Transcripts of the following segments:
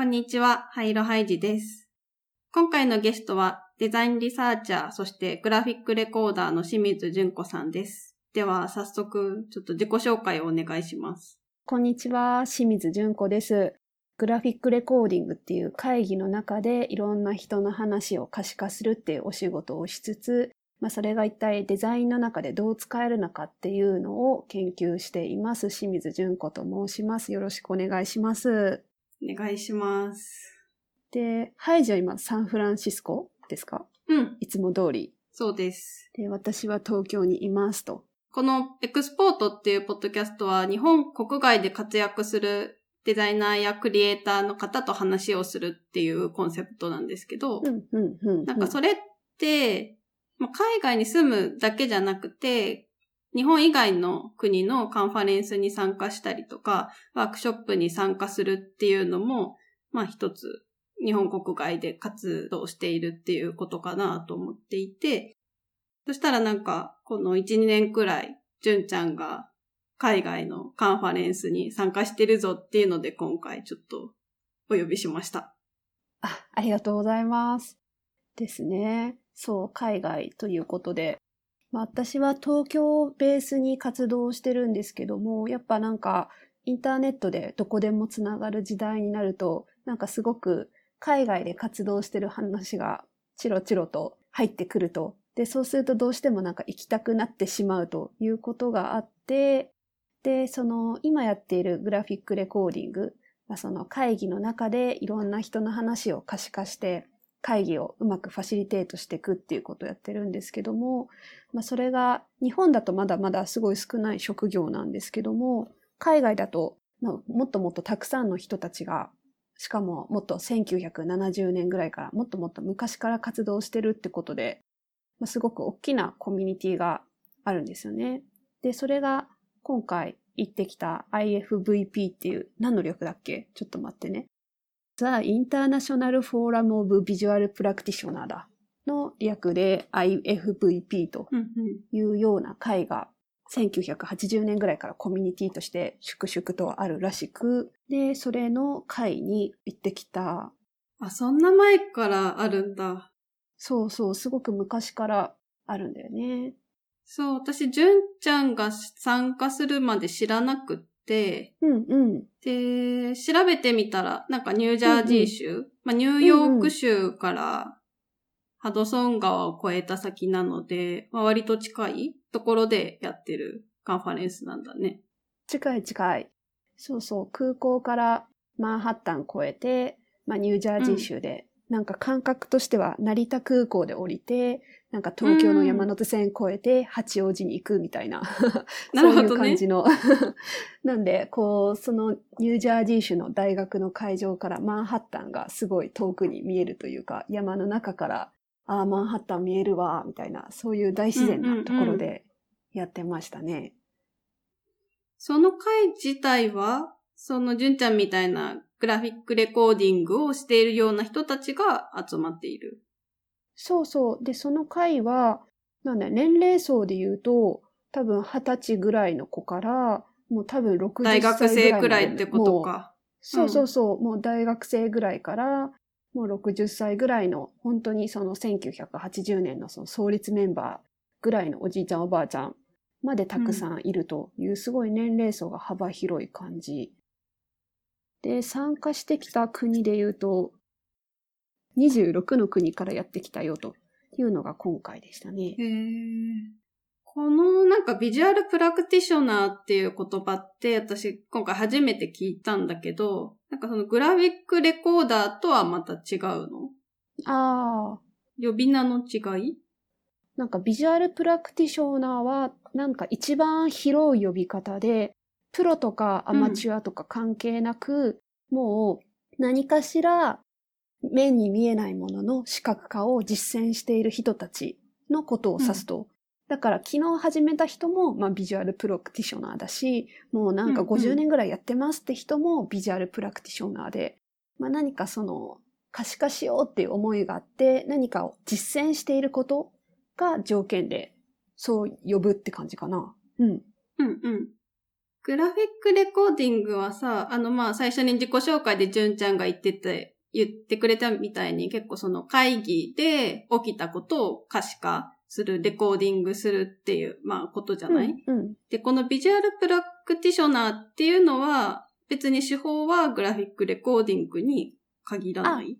こんにちは、ハイロハイジです。今回のゲストは、デザインリサーチャー、そしてグラフィックレコーダーの清水純子さんです。では、早速、ちょっと自己紹介をお願いします。こんにちは、清水純子です。グラフィックレコーディングっていう会議の中でいろんな人の話を可視化するっていうお仕事をしつつ、まあ、それが一体デザインの中でどう使えるのかっていうのを研究しています。清水純子と申します。よろしくお願いします。お願いします。で、ハイジは今サンフランシスコですか？うん、いつも通り。そうです。で、私は東京にいますと。このエクスポートっていうポッドキャストは、日本国外で活躍するデザイナーやクリエイターの方と話をするっていうコンセプトなんですけど。なんかそれって、まあ、海外に住むだけじゃなくて、日本以外の国のカンファレンスに参加したりとか、ワークショップに参加するっていうのも、まあ一つ、日本国外で活動しているっていうことかなと思っていて、そしたらなんか、この1、2年くらい、純ちゃんが海外のカンファレンスに参加してるぞっていうので今回ちょっとお呼びしました。あ、ありがとうございます。ですね。そう、海外ということで。まあ、私は東京をベースに活動してるんですけども、やっぱなんかインターネットでどこでもつながる時代になると、なんかすごく海外で活動してる話がチロチロと入ってくると。で、そうするとどうしてもなんか行きたくなってしまうということがあって、で、その今やっているグラフィックレコーディング、その会議の中でいろんな人の話を可視化して会議をうまくファシリテートしていくっていうことをやってるんですけども、まあ、それが日本だとまだまだすごい少ない職業なんですけども、海外だともっともっとたくさんの人たちが、しかももっと1970年ぐらいからもっともっと昔から活動してるってことで、まあ、すごく大きなコミュニティがあるんですよね。で、それが今回行ってきた IFVP っていう何の略だっけ？ちょっと待ってね。The International Forum of Visual Practitioner だ。の略で IFVP というような会が1980年ぐらいからコミュニティとして粛々とあるらしく、で、それの会に行ってきた。あ、そんな前からあるんだ。そうそう、すごく昔からあるんだよね。そう、私、純ちゃんが参加するまで知らなくって、うんうん。で、調べてみたら、なんかニュージャージー州、まあ、ニューヨーク州からハドソン川を越えた先なので、まあ、割と近いところでやってるカンファレンスなんだね。近い近い。そうそう、空港からマンハッタン越えて、まあ、ニュージャージー州で、なんか感覚としては成田空港で降りて、なんか東京の山手線越えて八王子に行くみたいな、なるほどねそういう感じの。なんで、こう、そのニュージャージー州の大学の会場からマンハッタンがすごい遠くに見えるというか、山の中から、ああ、マンハッタン見えるわ、みたいな、そういう大自然なところでやってましたね。その会自体は、その純ちゃんみたいなグラフィックレコーディングをしているような人たちが集まっている。そうそう。で、その回は、なんだよ、年齢層で言うと、多分二十歳ぐらいの子から、もう多分60歳大学生くらいってことか。そうそうそう、もう大学生ぐらいから、もう60歳ぐらいの、本当にその1980年のその創立メンバーぐらいのおじいちゃんおばあちゃんまでたくさんいるという、すごい年齢層が幅広い感じ。で、参加してきた国で言うと、26の国からやってきたよというのが今回でしたね。このなんかビジュアルプラクティショナーっていう言葉って私今回初めて聞いたんだけど、なんかそのグラフィックレコーダーとはまた違うの？ああ、呼び名の違い？なんか visual practitioner はなんか一番広い呼び方で、プロとかアマチュアとか関係なく、もう何かしら目に見えないものの視覚化を実践している人たちのことを指すと。だから昨日始めた人も、まあ、 visual practitioner だし、もうなんかうんうん50年ぐらいやってますって人も visual practitioner で、まあ、何かその可視化しようっていう思いがあって、何かを実践していることが条件で、そう呼ぶって感じかな。うん。うんうん。グラフィックレコーディングはさ、あのまあ最初に自己紹介で純ちゃんが言ってて、言ってくれたみたいに結構その会議で起きたことを可視化する、レコーディングするっていう、まあことじゃない、うんうん、で、この visual practitioner っていうのは、別に手法はグラフィックレコーディングに限らない？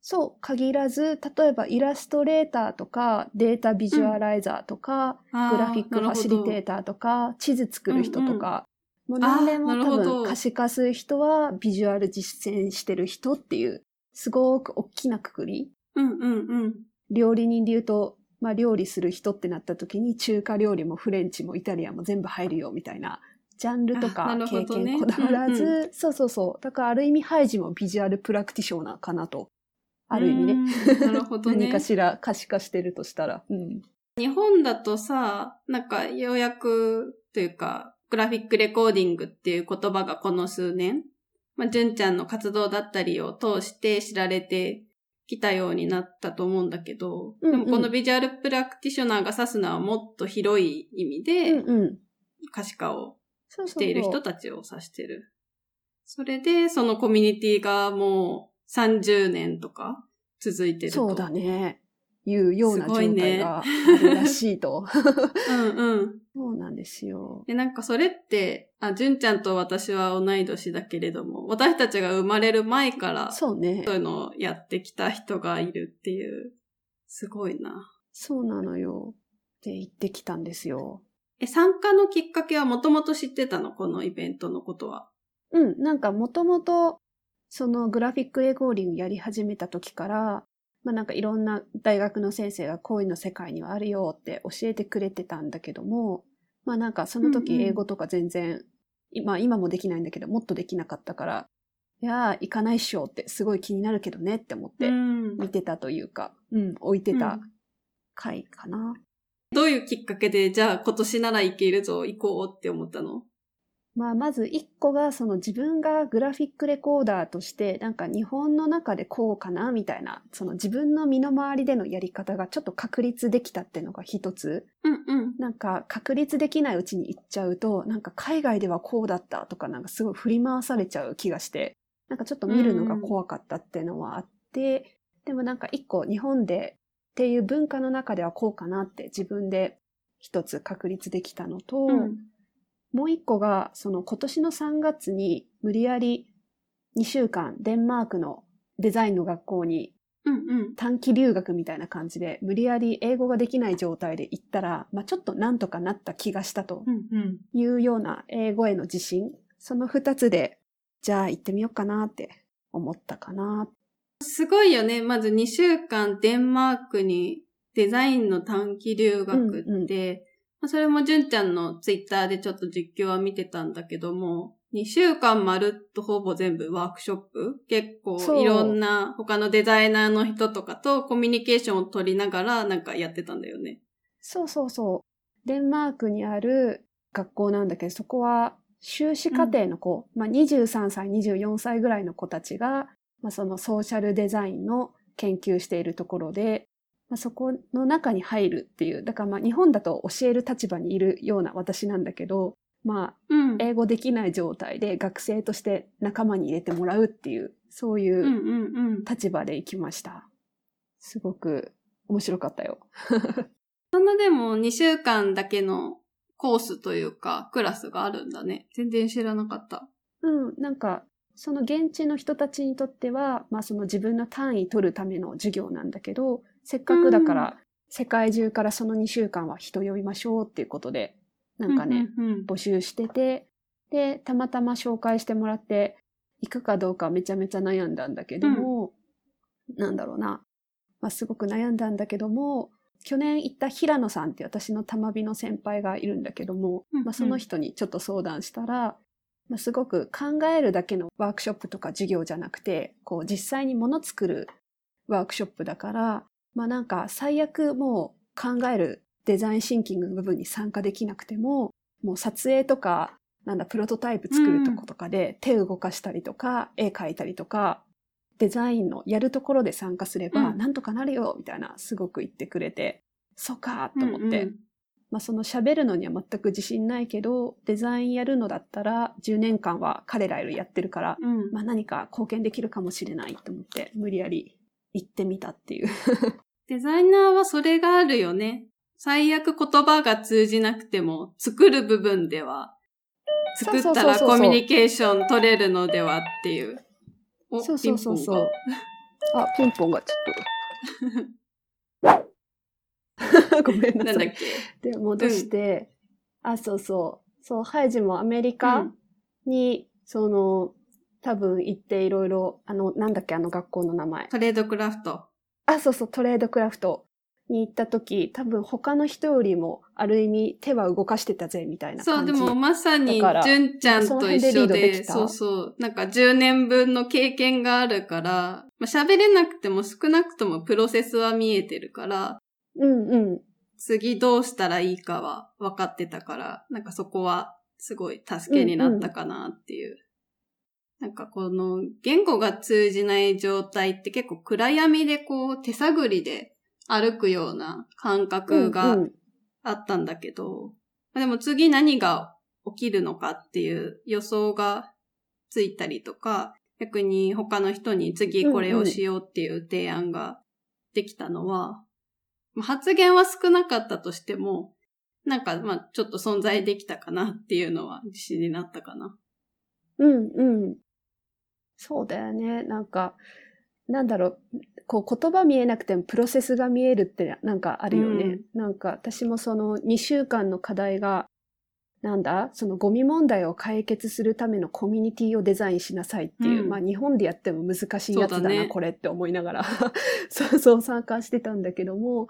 そう、限らず、例えばイラストレーターとか、データビジュアライザーとか、うん、グラフィックファシリテーターとか、地図作る人とか、もう何でも多分可視化する人はビジュアル実践してる人っていう、すごく大きなくくり。うんうんうん。料理人で言うと、まあ料理する人ってなった時に中華料理もフレンチもイタリアンも全部入るよみたいな、ジャンルとか経験こだわらず、ねうんうん、そうそうそう。だからある意味ハイジもビジュアルプラクティショナーかなと。ある意味ね。なるほどね。何かしら可視化してるとしたら。うん、日本だとさ、なんかようやくというか、グラフィックレコーディングっていう言葉がこの数年、まあ、純ちゃんの活動だったりを通して知られてきたようになったと思うんだけど、うんうん、でもこのビジュアルプラクティショナーが指すのはもっと広い意味で、可視化をしている人たちを指してる。それで、そのコミュニティがもう30年とか続いてると。そうだね。いうような状態があるらしいと。うんうん。そうなんですよ。で、なんかそれって、あ、純ちゃんと私は同い年だけれども、私たちが生まれる前から、そうね。そういうのをやってきた人がいるっていう、すごいな。そうなのよ。って言ってきたんですよ。え、参加のきっかけはもともと知ってたの？このイベントのことは。うん、なんかもともと、そのグラフィックレコーディングやり始めた時から、まあなんかいろんな大学の先生がこういうの世界にはあるよって教えてくれてたんだけども、まあなんかその時英語とか全然、うんうん、今、今もできないんだけど、もっとできなかったから、いやー、行かないっしょってすごい気になるけどねって思って見てたというか、うん、置いてた回かな、うん。どういうきっかけで、じゃあ今年ならいけるぞ、行こうって思ったの？まあ、まず一個が、その自分がグラフィックレコーダーとして、なんか日本の中でこうかな、みたいな、その自分の身の回りでのやり方がちょっと確立できたっていうのが一つ。うんうん。なんか確立できないうちに行っちゃうと、なんか海外ではこうだったとか、なんかすごい振り回されちゃう気がして、なんかちょっと見るのが怖かったっていうのはあって、でもなんか一個日本でっていう文化の中ではこうかなって自分で一つ確立できたのと、うんもう一個が、その今年の3月に無理やり2週間デンマークのデザインの学校に短期留学みたいな感じで、無理やり英語ができない状態で行ったら、まあ、ちょっとなんとかなった気がしたというような英語への自信、その二つで、じゃあ行ってみようかなって思ったかな。すごいよね。まず2週間デンマークにデザインの短期留学って、それも純ちゃんのツイッターでちょっと実況は見てたんだけども、2週間まるっとほぼ全部ワークショップ？結構いろんな他のデザイナーの人とかとコミュニケーションを取りながらなんかやってたんだよね。そうそうそう。デンマークにある学校なんだけど、そこは修士課程の子、うん、まあ23歳、24歳ぐらいの子たちが、まあそのソーシャルデザインの研究しているところで、まあ、そこの中に入るっていう、だからまあ日本だと教える立場にいるような私なんだけど、まあ、英語できない状態で学生として仲間に入れてもらうっていう、そういう立場で行きました。すごく面白かったよ。そんなでも2週間だけのコースというか、クラスがあるんだね。全然知らなかった。うん、なんか、その現地の人たちにとっては、まあその自分の単位取るための授業なんだけど、せっかくだから、世界中からその2週間は人呼びましょうっていうことで、なんかね、募集してて、で、たまたま紹介してもらって、行くかどうかめちゃめちゃ悩んだんだけども、うん、なんだろうな。まあ、すごく悩んだんだけども、去年行った平野さんって私の玉美の先輩がいるんだけども、うんうん、まあ、その人にちょっと相談したら、まあ、すごく考えるだけのワークショップとか授業じゃなくて、こう実際に物作るワークショップだから、まあなんか最悪もう考えるデザインシンキングの部分に参加できなくても、もう撮影とか、なんだ、プロトタイプ作るとことかで手を動かしたりとか、絵描いたりとか、デザインのやるところで参加すれば、なんとかなるよ、みたいな、すごく言ってくれて、そうか、と思って。まあその喋るのには全く自信ないけど、デザインやるのだったら10年間は彼らよりやってるから、うん。まあ何か貢献できるかもしれないと思って、無理やり行ってみたっていう。デザイナーはそれがあるよね。最悪言葉が通じなくても、作る部分では、作ったらコミュニケーション取れるのではっていう。おそうそうそうそう。あ、ピンポンがちょっと。ごめんなさい。なんだっけ？で、戻して、あ、そうそう。そう、ハイジもアメリうカんに、その、多分行っていろいろ、あの、なんだっけ、あの学校の名前。トレードクラフト。あ、そうそう、トレードクラフトに行った時、多分他の人よりも、ある意味手は動かしてたぜ、みたいなそう。でもまさに、純ちゃんと一緒でそうそう、なんか10年分の経験があるから、まあ、喋れなくても少なくともプロセスは見えてるから、うんうん。次どうしたらいいかは分かってたから、なんかそこはすごい助けになったかなっていう。なんかこの言語が通じない状態って結構暗闇でこう手探りで歩くような感覚がうんうんあったんだけど、まあでも次何が起きるのかっていう予想がついたりとか、逆に他の人に次これをしようっていう提案ができたのは、まあ発言は少なかったとしても、なんかまあちょっと存在できたかなっていうのは自信になったかな。うんうん。そうだよね。なんか、なんだろう、こう言葉見えなくてもプロセスが見えるってなんかあるよね。なんか私もその2週間の課題が、なんだ？そのゴミ問題を解決するためのコミュニティをデザインしなさいっていう、うん。まあ日本でやっても難しいやつだな、ね。これって思いながら、そうそう参加してたんだけども、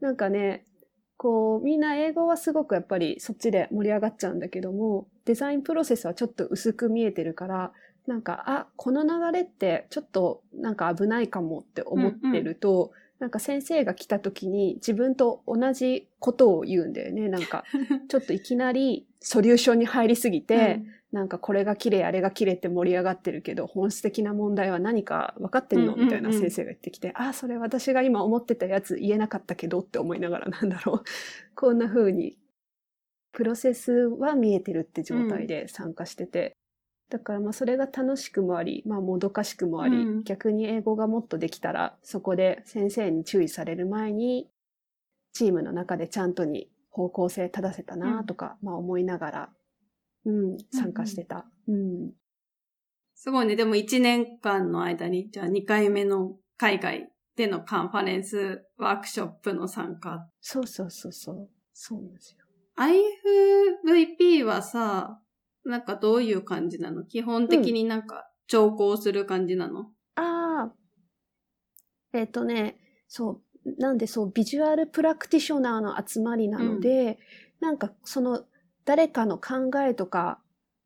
なんかね、こうみんな英語はすごくやっぱりそっちで盛り上がっちゃうんだけども、デザインプロセスはちょっと薄く見えてるから、なんか、あ、この流れってちょっとなんか危ないかもって思ってると、なんか先生が来た時に自分と同じことを言うんだよね。なんか、ちょっといきなりソリューションに入りすぎて、なんかこれが綺麗、あれが綺麗って盛り上がってるけど、本質的な問題は何か分かってんのうんうんうんみたいな先生が言ってきて、あ、それ私が今思ってたやつ言えなかったけどって思いながらなんだろう。こんな風に、プロセスは見えてるって状態で参加してて、だからまあそれが楽しくもあり、まあもどかしくもあり、うん逆に英語がもっとできたら、そこで先生に注意される前に、チームの中でちゃんとに方向性正せたなとか、まあ思いながら、うん、参加してた。うん。すごいね。でも1年間の間に、じゃあ2回目の海外でのカンファレンスワークショップの参加。そうそうそうそう。そうなんですよ。IFVP はさ、なんかどういう感じなの？基本的になんか聴講する感じなの、ああ。えっ、とね、そう。なんでそう、ビジュアルプラクティショナーの集まりなので、なんかその誰かの考えとか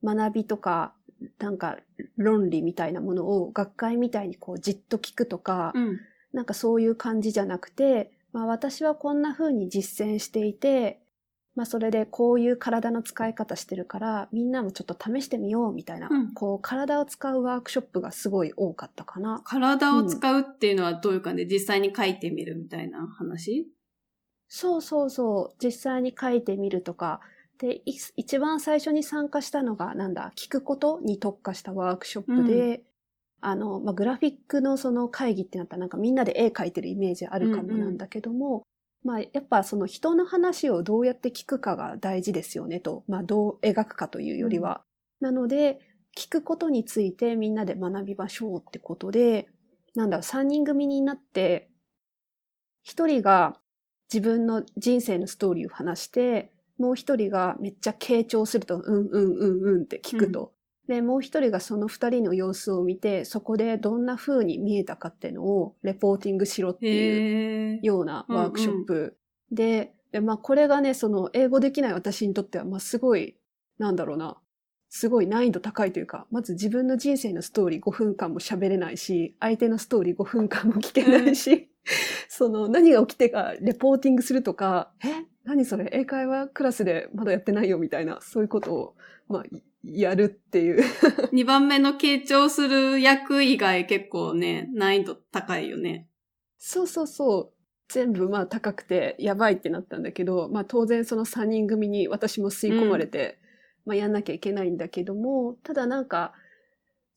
学びとか、なんか論理みたいなものを学会みたいにこうじっと聞くとか、うん。なんかそういう感じじゃなくて、まあ私はこんな風に実践していて、まあそれでこういう体の使い方してるから、みんなもちょっと試してみようみたいな、うん。こう体を使うワークショップがすごい多かったかな。体を使うっていうのはどういう感じ？で実際に書いてみるみたいな話？そうそうそう、実際に書いてみるとか、で、い一番最初に参加したのが、なんだ、聞くことに特化したワークショップで、あの、まあ、グラフィックのその会議ってなったらなんかみんなで絵描いてるイメージあるかもなんだけども、まあ、やっぱその人の話をどうやって聞くかが大事ですよねと、まあ、どう描くかというよりは。なので、聞くことについてみんなで学びましょうってことで、なんだろう、3人組になって、1人が自分の人生のストーリーを話して、もう一人がめっちゃ傾聴すると、うんうんうんうんって聞くと。で、もう一人がその二人の様子を見て、そこでどんな風に見えたかっていうのをレポーティングしろっていう。ようなワークショップ。で、でまあこれがね、その英語できない私にとっては、まあすごい、なんだろうな、すごい難易度高いというか、まず自分の人生のストーリー5分間も喋れないし、相手のストーリー5分間も聞けないし、その何が起きてかレポーティングするとか、え？何それ？英会話クラスでまだやってないよみたいな、そういうことを、まあ、やるっていう。2番目の傾聴する役以外結構ね、難易度高いよね。そうそうそう。全部まあ高くてやばいってなったんだけど、まあ当然その3人組に私も吸い込まれて、まあやんなきゃいけないんだけども、ただなんか、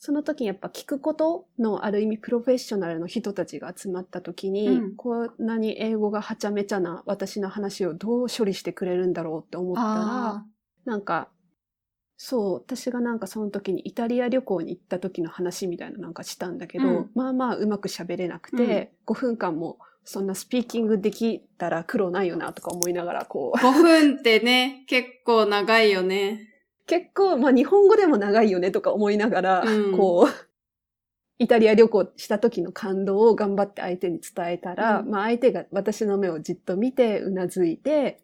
その時にやっぱ聞くことのある意味プロフェッショナルの人たちが集まった時に、うんこんなに英語がはちゃめちゃな私の話をどう処理してくれるんだろうって思ったら、あなんか、そう、私がなんかその時にイタリア旅行に行った時の話みたいななんかしたんだけど、うん。まあまあうまく喋れなくて、5分間もそんなスピーキングできたら苦労ないよなとか思いながらこう、5分ってね、結構長いよね。結構、まあ日本語でも長いよねとか思いながら、うん。こう、イタリア旅行した時の感動を頑張って相手に伝えたら、うん。まあ相手が私の目をじっと見てうなずいて、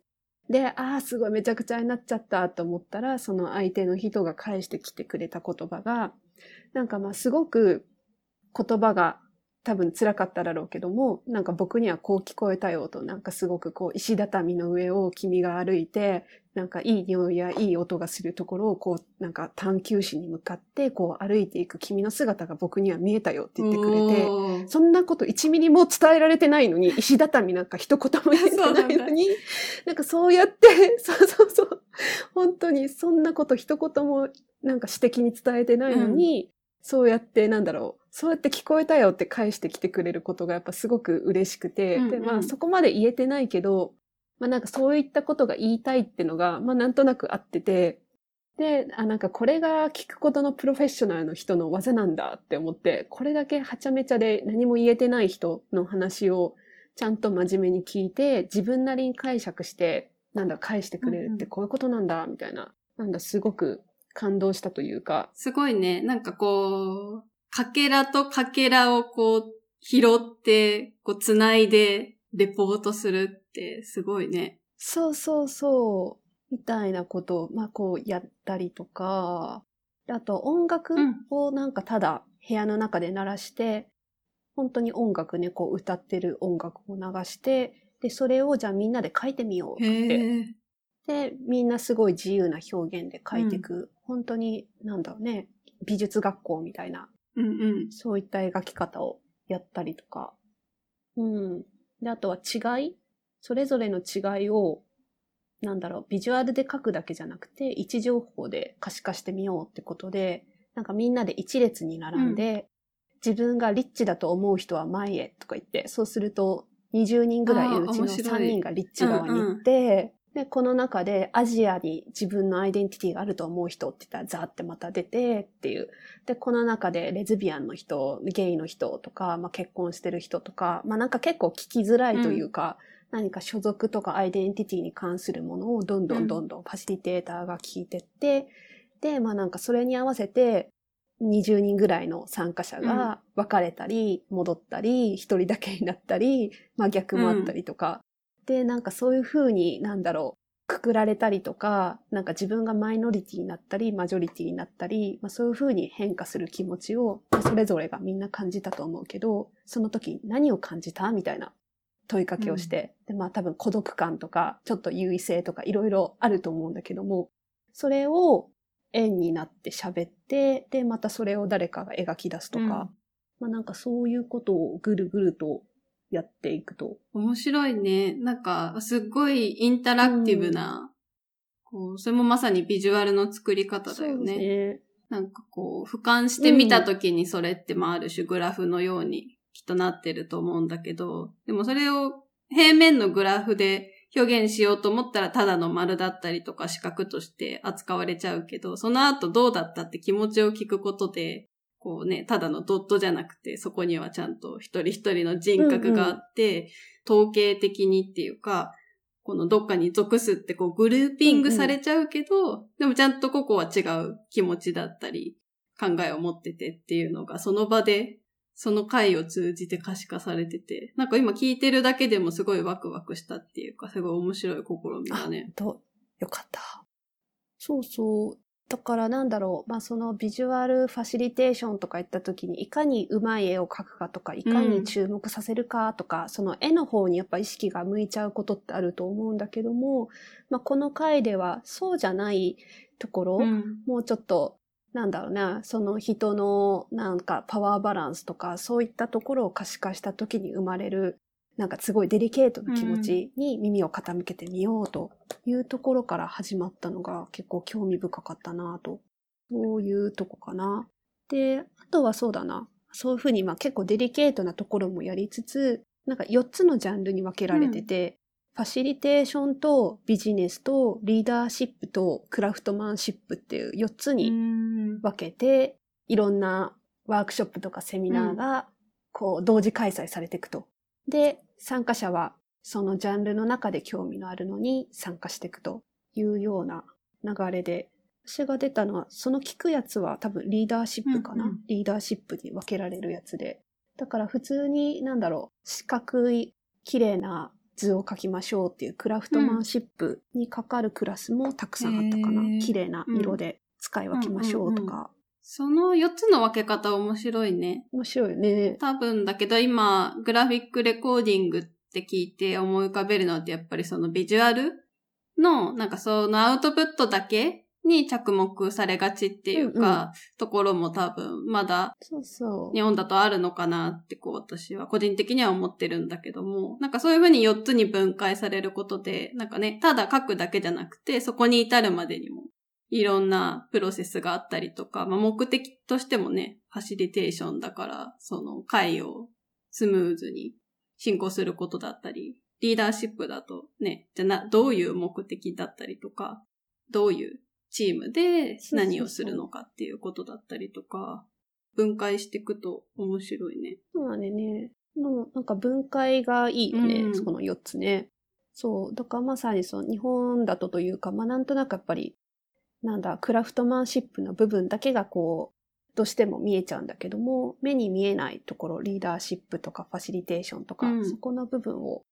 で、ああ、すごいめちゃくちゃになっちゃったと思ったら、その相手の人が返してきてくれた言葉が、なんかまあすごく言葉が多分辛かっただろうけども、なんか僕にはこう聞こえたよと、なんかすごくこう石畳の上を君が歩いて、なんかいい匂いやいい音がするところをこう、なんか探求心に向かってこう歩いていく君の姿が僕には見えたよって言ってくれて、そんなこと1ミリも伝えられてないのに、石畳なんか一言も言えてないのに、なんかそうやって、そうそうそう、本当にそんなこと一言もなんか指摘に伝えてないのに、そうやってなんだろう、そうやって聞こえたよって返してきてくれることがやっぱすごく嬉しくて、うんうんで、まあそこまで言えてないけど、まあなんかそういったことが言いたいってのが、まあなんとなくあってて、で、あ、なんかこれが聞くことのプロフェッショナルの人の技なんだって思って、これだけはちゃめちゃで何も言えてない人の話をちゃんと真面目に聞いて、自分なりに解釈して、なんだ、返してくれるってこういうことなんだ、みたいな。なんだ、すごく感動したというか、すごいね。なんかこう、かけらとかけらをこう、拾って、こう、つないで、レポートするって、すごいね。そうそうそう、みたいなことを、まあこうやったりとか、であと音楽うんをなんかただ部屋の中で鳴らして、本当に音楽ね、こう歌ってる音楽を流して、で、それをじゃあみんなで書いてみようって。で、みんなすごい自由な表現で書いていく、本当に、なんだろうね、美術学校みたいな、うんうん。そういった描き方をやったりとか。うん。で、あとは違い。それぞれの違いを、なんだろう、ビジュアルで書くだけじゃなくて、位置情報で可視化してみようってことで、なんかみんなで一列に並んで、自分がリッチだと思う人は前へとか言って、そうすると20人ぐらいうちのあー面白い。3人がリッチ側に行って、で、この中でアジアに自分のアイデンティティがあると思う人って言ったらザーってまた出てっていう。で、この中でレズビアンの人、ゲイの人とか、まあ、結婚してる人とか、まあ、なんか結構聞きづらいというか、何か所属とかアイデンティティに関するものをどんどんどんどんファシリテーターが聞いてって、で、まあなんかそれに合わせて20人ぐらいの参加者が別れたり、戻ったり、一人だけになったり、まあ逆もあったりとか。で、なんかそういう風になんだろう、くくられたりとか、なんか自分がマイノリティになったり、マジョリティになったり、まあそういう風に変化する気持ちを、まあそれぞれがみんな感じたと思うけど、その時何を感じたみたいな問いかけをして、で、まあ多分孤独感とか、ちょっと優位性とかいろいろあると思うんだけども、それを円になって喋って、で、またそれを誰かが描き出すとか、うん。まあなんかそういうことをぐるぐるとやっていくと。面白いね。なんか、すっごいインタラクティブな、こう、それもまさにビジュアルの作り方だよそうね。ね。なんかこう、俯瞰して見たときにそれってまあある種グラフのようにきっとなってると思うんだけど、でもそれを平面のグラフで表現しようと思ったらただの丸だったりとか四角として扱われちゃうけど、その後どうだったって気持ちを聞くことで、こうね、ただのドットじゃなくて、そこにはちゃんと一人一人の人格があって、統計的にっていうか、このどっかに属すってこうグルーピングされちゃうけど、でもちゃんとここは違う気持ちだったり、考えを持っててっていうのが、その場で、その回を通じて可視化されてて、なんか今聞いてるだけでもすごいワクワクしたっていうか、すごい面白い試みだね。と、よかった。そうそう。だからなんだろう。まあそのビジュアルファシリテーションとか言った時に、いかにうまい絵を描くかとか、いかに注目させるかとか、その絵の方にやっぱ意識が向いちゃうことってあると思うんだけども、まあこの回ではそうじゃないところ、うん。もうちょっと、なんだろうな、その人のなんかパワーバランスとか、そういったところを可視化した時に生まれる、なんかすごいデリケートな気持ちに耳を傾けてみようというところから始まったのが結構興味深かったなと。そういうとこかな。で、あとはそうだな。そういうふうにまあ結構デリケートなところもやりつつ、なんか4つのジャンルに分けられてて、ファシリテーションとビジネスとリーダーシップとクラフトマンシップっていう4つに分けて、いろんなワークショップとかセミナーがこう同時開催されていくと。で、参加者はそのジャンルの中で興味のあるのに参加していくというような流れで、私が出たのは、その聞くやつは多分リーダーシップかな、うんうん、リーダーシップに分けられるやつで。だから普通に、なんだろう、四角い綺麗な図を描きましょうっていうクラフトマンシップにかかるクラスもたくさんあったかな。うん、綺麗な色で使い分けましょうとか。その4つの分け方面白いね。面白いね。多分だけど今、グラフィックレコーディングって聞いて思い浮かべるのってやっぱりそのビジュアルの、なんかそのアウトプットだけに着目されがちっていうか、うんうん、ところも多分まだ、そうそう。日本だとあるのかなってこう私は個人的には思ってるんだけども、なんかそういうふうに4つに分解されることで、なんかね、ただ書くだけじゃなくて、そこに至るまでにもいろんなプロセスがあったりとか、まあ、目的としてもね、ファシリテーションだから、その会をスムーズに進行することだったり、リーダーシップだとね、じゃな、どういう目的だったりとか、どういうチームで何をするのかっていうことだったりとか、分解していくと面白いね。そうだね。のなんか分解がいいよね、うん、この4つね。そう。だからまさにその日本だとというか、まあなんとなくやっぱりなんだ、クラフトマンシップの部分だけがこう、どうしても見えちゃうんだけども、目に見えないところ、リーダーシップとかファシリテーションとか、うん、そこの部分を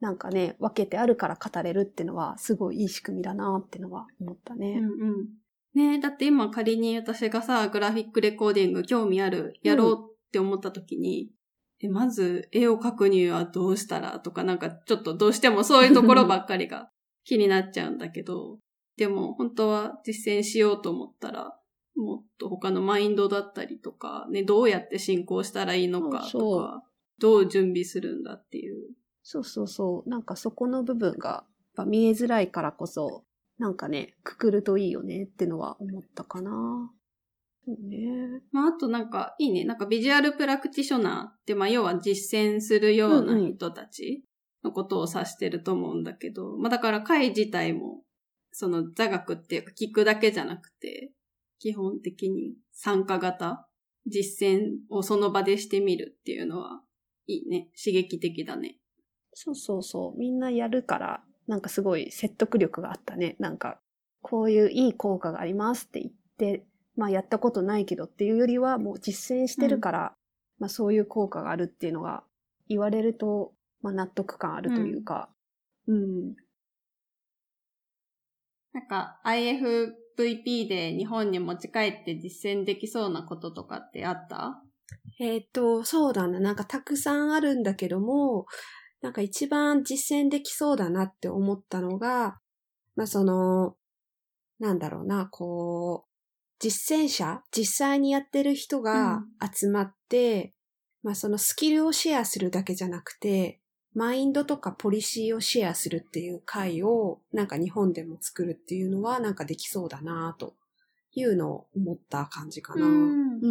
なんかね、分けてあるから語れるっていうのは、すごいいい仕組みだなってのは思ったね。うんうん。ねだって今仮に私がさ、グラフィックレコーディング興味ある、やろうって思った時に、うん、え、まず絵を描くにはどうしたらとかなんかちょっとどうしてもそういうところばっかりが気になっちゃうんだけど、でも本当は実践しようと思ったら、もっと他のマインドだったりとか、ね、どうやって進行したらいいのかとか、どう準備するんだっていう。そうそうそう。なんかそこの部分が見えづらいからこそ、なんかね、くくるといいよねってのは思ったかな。そうね。まあ、あとなんか、いいね。なんかビジュアルプラクティショナーって、まあ、要は実践するような人たちのことを指してると思うんだけど、うんうん、まあ、だから会自体もその座学っていうか聞くだけじゃなくて、基本的に参加型、実践をその場でしてみるっていうのは、いいね。刺激的だね。そうそうそう。みんなやるから、なんかすごい説得力があったね。なんか、こういういい効果がありますって言って、まあやったことないけどっていうよりはもう実践してるから、うん、まあそういう効果があるっていうのが言われると、まあ納得感あるというか、うん、うん、なんか IFVP で日本に持ち帰って実践できそうなこととかってあった？えっ、と、そうだな。なんかたくさんあるんだけども、なんか一番実践できそうだなって思ったのが、まあその、なんだろうな、こう、実践者、実際にやってる人が集まって、うん、まあそのスキルをシェアするだけじゃなくて、マインドとかポリシーをシェアするっていう会をなんか日本でも作るっていうのはなんかできそうだなというのを思った感じかな。うんうんう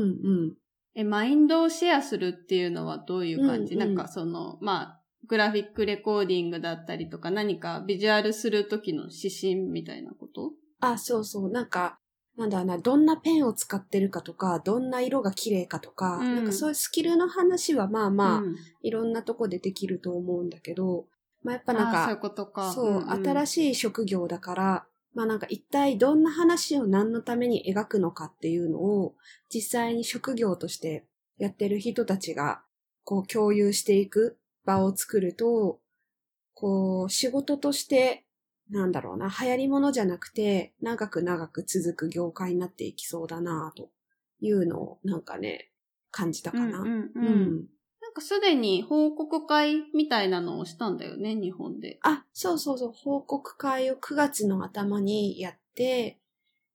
んえ、マインドをシェアするっていうのはどういう感じ、うんうん、なんかその、まあ、グラフィックレコーディングだったりとか何かビジュアルするときの指針みたいなこと？あ、そうそう。なんか、なんだろうな、どんなペンを使ってるかとか、どんな色が綺麗かとか、うん、なんかそういうスキルの話はまあまあ、うん、いろんなとこでできると思うんだけど、まあやっぱなんか、そういうことか。そう、うんうん、新しい職業だから、まあなんか一体どんな話を何のために描くのかっていうのを、実際に職業としてやってる人たちが、こう共有していく場を作ると、こう、仕事としてなんだろうな、流行り物じゃなくて、長く長く続く業界になっていきそうだな、というのを、なんかね、感じたかな。うん、うん、うん。なんかすでに報告会みたいなのをしたんだよね、日本で。あ、そうそうそう、報告会を9月の頭にやって、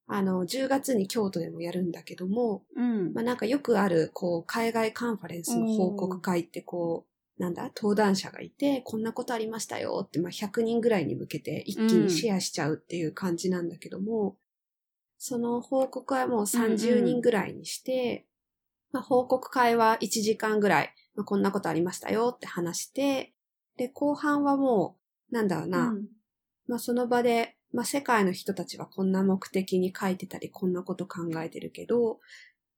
あの、10月に京都でもやるんだけども、うん。まあなんかよくある、こう、海外カンファレンスの報告会ってこう、なんだ、登壇者がいて、こんなことありましたよって、まあ、100人ぐらいに向けて一気にシェアしちゃうっていう感じなんだけども、うん、その報告はもう30人ぐらいにして、うんうん、まあ、報告会は1時間ぐらい、まあ、こんなことありましたよって話して、で、後半はもう、なんだろうな、うん、まあ、その場で、まあ、世界の人たちはこんな目的に書いてたり、こんなこと考えてるけど、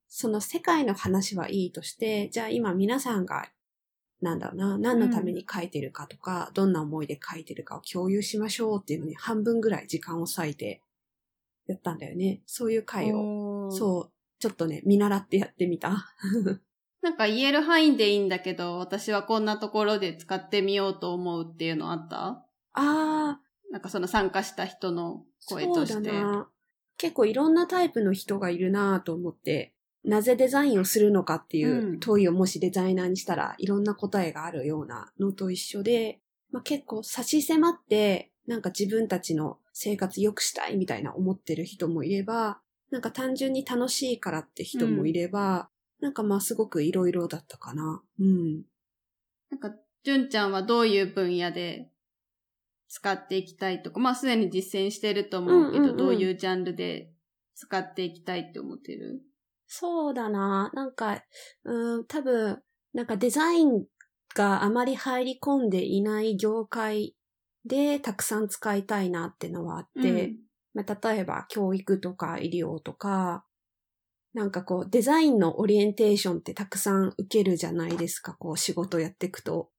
その世界の話はいいとして、じゃあ今皆さんがなんだろうな、何のために書いてるかとか、うん、どんな思いで書いてるかを共有しましょうっていうのに半分ぐらい時間を割いてやったんだよね。そういう会を、そう、ちょっとね、見習ってやってみた。なんか言える範囲でいいんだけど、私はこんなところで使ってみようと思うっていうのあった？ああ。なんかその参加した人の声として。そうだな。結構いろんなタイプの人がいるなと思って、なぜデザインをするのかっていう問いをもしデザイナーにしたらいろんな答えがあるようなのと一緒で、まあ、結構差し迫ってなんか自分たちの生活良くしたいみたいな思ってる人もいれば、なんか単純に楽しいからって人もいれば、うん、なんかまあすごくいろいろだったかな。うん。なんか、純ちゃんはどういう分野で使っていきたいとか、まあすでに実践してると思うけど、うんうんうん、どういうジャンルで使っていきたいって思ってる？そうだな。なんか、うん、多分、なんかデザインがあまり入り込んでいない業界でたくさん使いたいなってのはあって、うん、まあ、例えば教育とか医療とか、なんかこうデザインのオリエンテーションってたくさん受けるじゃないですか、こう仕事やっていくと。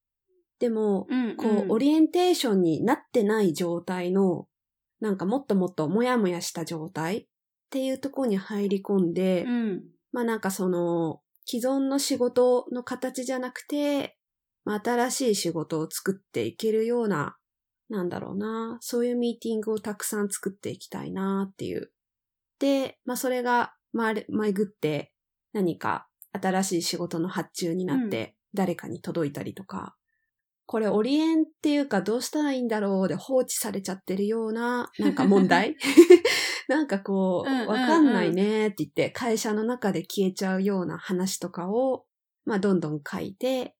でも、うんうん、こうオリエンテーションになってない状態の、なんかもっともっともやもやした状態っていうところに入り込んで、うん、まあなんかその、既存の仕事の形じゃなくて、まあ、新しい仕事を作っていけるような、なんだろうな、そういうミーティングをたくさん作っていきたいなっていう。で、まあそれが巡って何か新しい仕事の発注になって誰かに届いたりとか、これオリエンっていうかどうしたらいいんだろうで放置されちゃってるようななんか問題 なんかこう、わかんないねって言って会社の中で消えちゃうような話とかを、まあどんどん書いて、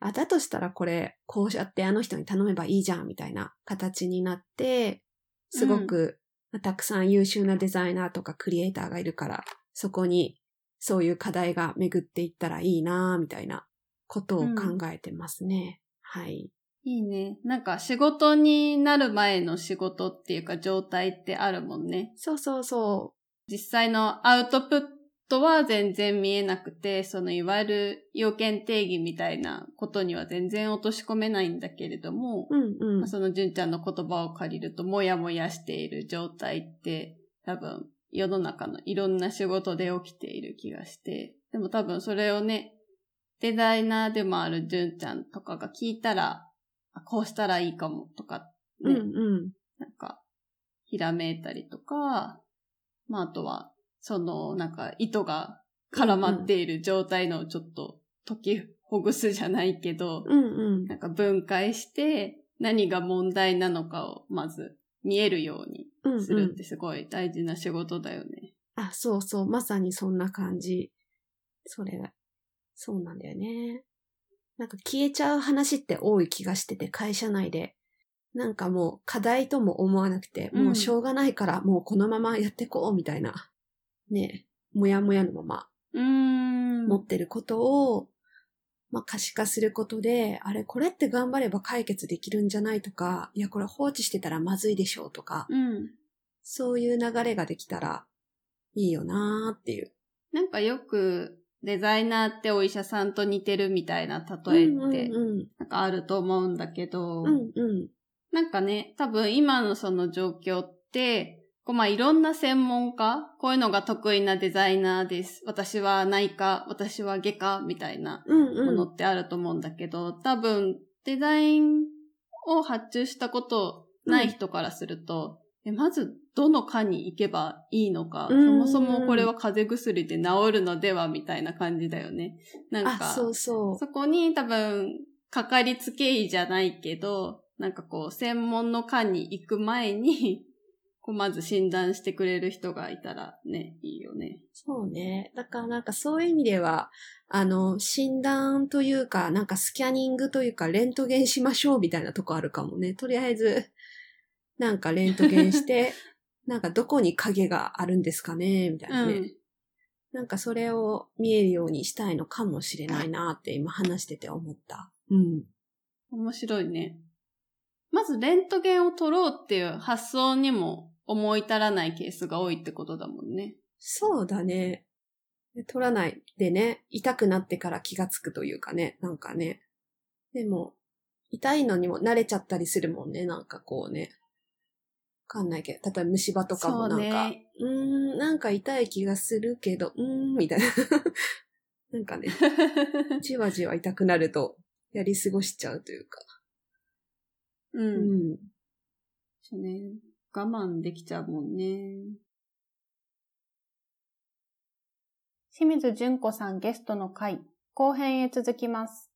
あ、だとしたらこれ、こうやってあの人に頼めばいいじゃんみたいな形になって、すごく、うん、たくさん優秀なデザイナーとかクリエイターがいるから、そこにそういう課題が巡っていったらいいなみたいなことを考えてますね。はい。いいね。なんか仕事になる前の仕事っていうか状態ってあるもんね。そうそうそう。実際のアウトプットは全然見えなくて、そのいわゆる要件定義みたいなことには全然落とし込めないんだけれども、うんうん、その純ちゃんの言葉を借りると、もやもやしている状態って多分世の中のいろんな仕事で起きている気がして、でも多分それをね、デザイナーでもある純ちゃんとかが聞いたら、こうしたらいいかもとか、ね、うんうん。なんか、ひらめいたりとか、まああとは、その、なんか糸が絡まっている状態のちょっと解きほぐすじゃないけど、うんうん、なんか分解して何が問題なのかをまず見えるようにするってすごい大事な仕事だよね。うんうん、あ、そうそう。まさにそんな感じ。それがそうなんだよね。なんか消えちゃう話って多い気がしてて、会社内で。なんかもう課題とも思わなくて、もうしょうがないからもうこのままやってこうみたいな。ねもやもやのまま。うん。持ってることを、まあ可視化することで、あれこれって頑張れば解決できるんじゃないとか、いやこれ放置してたらまずいでしょうとか、うん、そういう流れができたらいいよなーっていう。なんかよくデザイナーってお医者さんと似てるみたいな例えって、なんかあると思うんだけど、うんうん、なんかね、多分今のその状況って、こうまあいろんな専門家、こういうのが得意なデザイナーです。私は内科、私は外科みたいなものってあると思うんだけど、うんうん、多分デザインを発注したことない人からすると、うん、まずどの科に行けばいいのか、そもそもこれは風邪薬で治るのではみたいな感じだよね。なんか、そうそう。そこに多分、かかりつけ医じゃないけど、なんかこう、専門の科に行く前に、こうまず診断してくれる人がいたらね、いいよね。そうね。だからなんかそういう意味では、あの、診断というか、なんかスキャニングというか、レントゲンしましょうみたいなとこあるかもね。とりあえず、なんかレントゲンして、なんかどこに影があるんですかねみたいなね。うんなんかそれを見えるようにしたいのかもしれないなって今話してて思った。うん。面白いね。まずレントゲンを取ろうっていう発想にも思い至らないケースが多いってことだもんね。そうだね。で取らないでね、痛くなってから気がつくというかね、なんかね。でも、痛いのにも慣れちゃったりするもんね、なんかこうね。わかんないけど、例えば虫歯とかもなんか、そうねん、なんか痛い気がするけど、うーん、みたいな。なんかね、じわじわ痛くなると、やり過ごしちゃうというか。う。うんん。そうね。我慢できちゃうもんね。清水純子さんゲストの回、後編へ続きます。